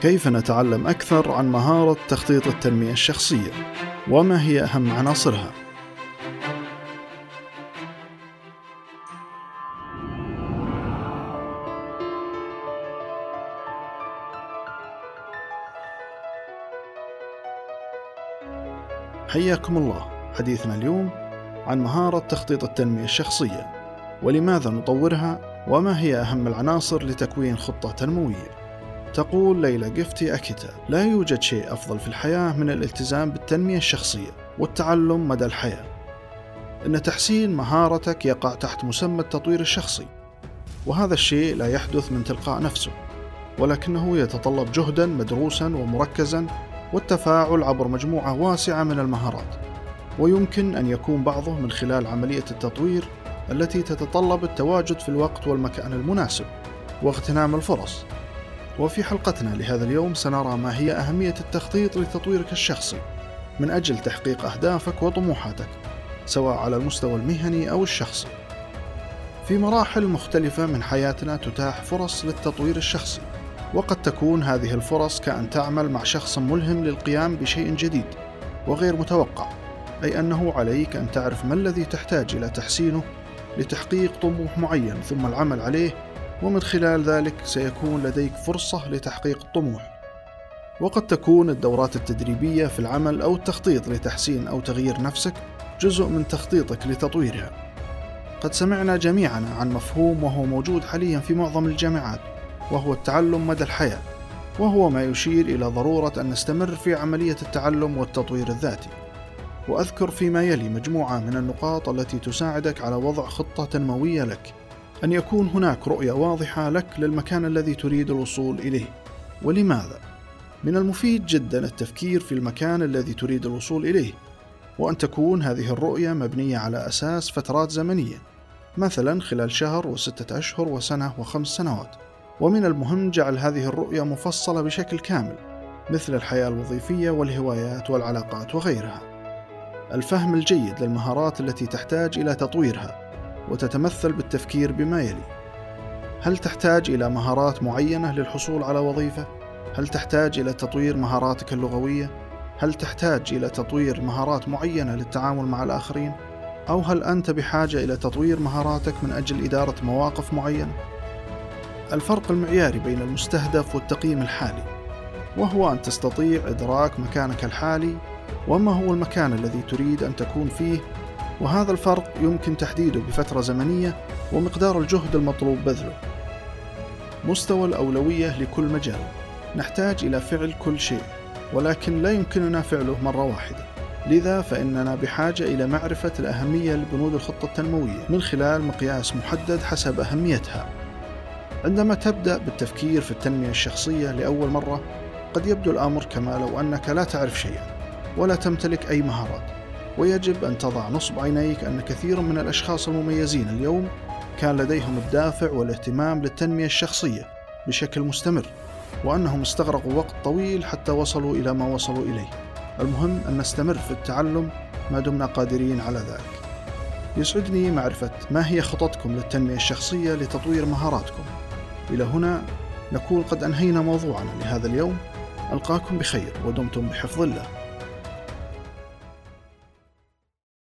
كيف نتعلم أكثر عن مهارة تخطيط التنمية الشخصية؟ وما هي أهم عناصرها؟ حياكم الله. حديثنا اليوم عن مهارة تخطيط التنمية الشخصية. ولماذا نطورها؟ وما هي أهم العناصر لتكوين خطة تنموية؟ تقول ليلى جفتي أكيتا لا يوجد شيء أفضل في الحياة من الالتزام بالتنمية الشخصية والتعلم مدى الحياة. إن تحسين مهارتك يقع تحت مسمى التطوير الشخصي وهذا الشيء لا يحدث من تلقاء نفسه ولكنه يتطلب جهدا مدروسا ومركزا والتفاعل عبر مجموعة واسعة من المهارات. ويمكن أن يكون بعضه من خلال عملية التطوير التي تتطلب التواجد في الوقت والمكان المناسب واغتنام الفرص. وفي حلقتنا لهذا اليوم سنرى ما هي أهمية التخطيط لتطويرك الشخصي من أجل تحقيق أهدافك وطموحاتك سواء على المستوى المهني أو الشخصي. في مراحل مختلفة من حياتنا تتاح فرص للتطوير الشخصي وقد تكون هذه الفرص كأن تعمل مع شخص ملهم للقيام بشيء جديد وغير متوقع أي أنه عليك أن تعرف ما الذي تحتاج إلى تحسينه لتحقيق طموح معين ثم العمل عليه ومن خلال ذلك سيكون لديك فرصة لتحقيق الطموح. وقد تكون الدورات التدريبية في العمل أو التخطيط لتحسين أو تغيير نفسك جزء من تخطيطك لتطويرها. قد سمعنا جميعا عن مفهوم وهو موجود حاليا في معظم الجامعات وهو التعلم مدى الحياة وهو ما يشير إلى ضرورة أن نستمر في عملية التعلم والتطوير الذاتي. وأذكر فيما يلي مجموعة من النقاط التي تساعدك على وضع خطة تنموية لك. أن يكون هناك رؤية واضحة لك للمكان الذي تريد الوصول إليه. ولماذا؟ من المفيد جدا التفكير في المكان الذي تريد الوصول إليه وأن تكون هذه الرؤية مبنية على أساس فترات زمنية مثلا خلال شهر وستة أشهر وسنة وخمس سنوات. ومن المهم جعل هذه الرؤية مفصلة بشكل كامل مثل الحياة الوظيفية والهوايات والعلاقات وغيرها. الفهم الجيد للمهارات التي تحتاج إلى تطويرها وتتمثل بالتفكير بما يلي. هل تحتاج إلى مهارات معينة للحصول على وظيفة؟ هل تحتاج إلى تطوير مهاراتك اللغوية؟ هل تحتاج إلى تطوير مهارات معينة للتعامل مع الآخرين؟ أو هل أنت بحاجة إلى تطوير مهاراتك من أجل إدارة مواقف معينة؟ الفرق المعياري بين المستهدف والتقييم الحالي. وهو أن تستطيع إدراك مكانك الحالي وما هو المكان الذي تريد أن تكون فيه وهذا الفرق يمكن تحديده بفترة زمنية ومقدار الجهد المطلوب بذله. مستوى الأولوية لكل مجال، نحتاج إلى فعل كل شيء، ولكن لا يمكننا فعله مرة واحدة. لذا فإننا بحاجة إلى معرفة الأهمية لبنود الخطة التنموية من خلال مقياس محدد حسب أهميتها. عندما تبدأ بالتفكير في التنمية الشخصية لأول مرة، قد يبدو الأمر كما لو أنك لا تعرف شيئا، ولا تمتلك أي مهارات. ويجب أن تضع نصب عينيك أن كثير من الأشخاص المميزين اليوم كان لديهم الدافع والاهتمام للتنمية الشخصية بشكل مستمر وأنهم استغرقوا وقت طويل حتى وصلوا إلى ما وصلوا إليه. المهم أن نستمر في التعلم ما دمنا قادرين على ذلك. يسعدني معرفة ما هي خططكم للتنمية الشخصية لتطوير مهاراتكم. إلى هنا نكون قد أنهينا موضوعنا لهذا اليوم. ألقاكم بخير ودمتم بحفظ الله.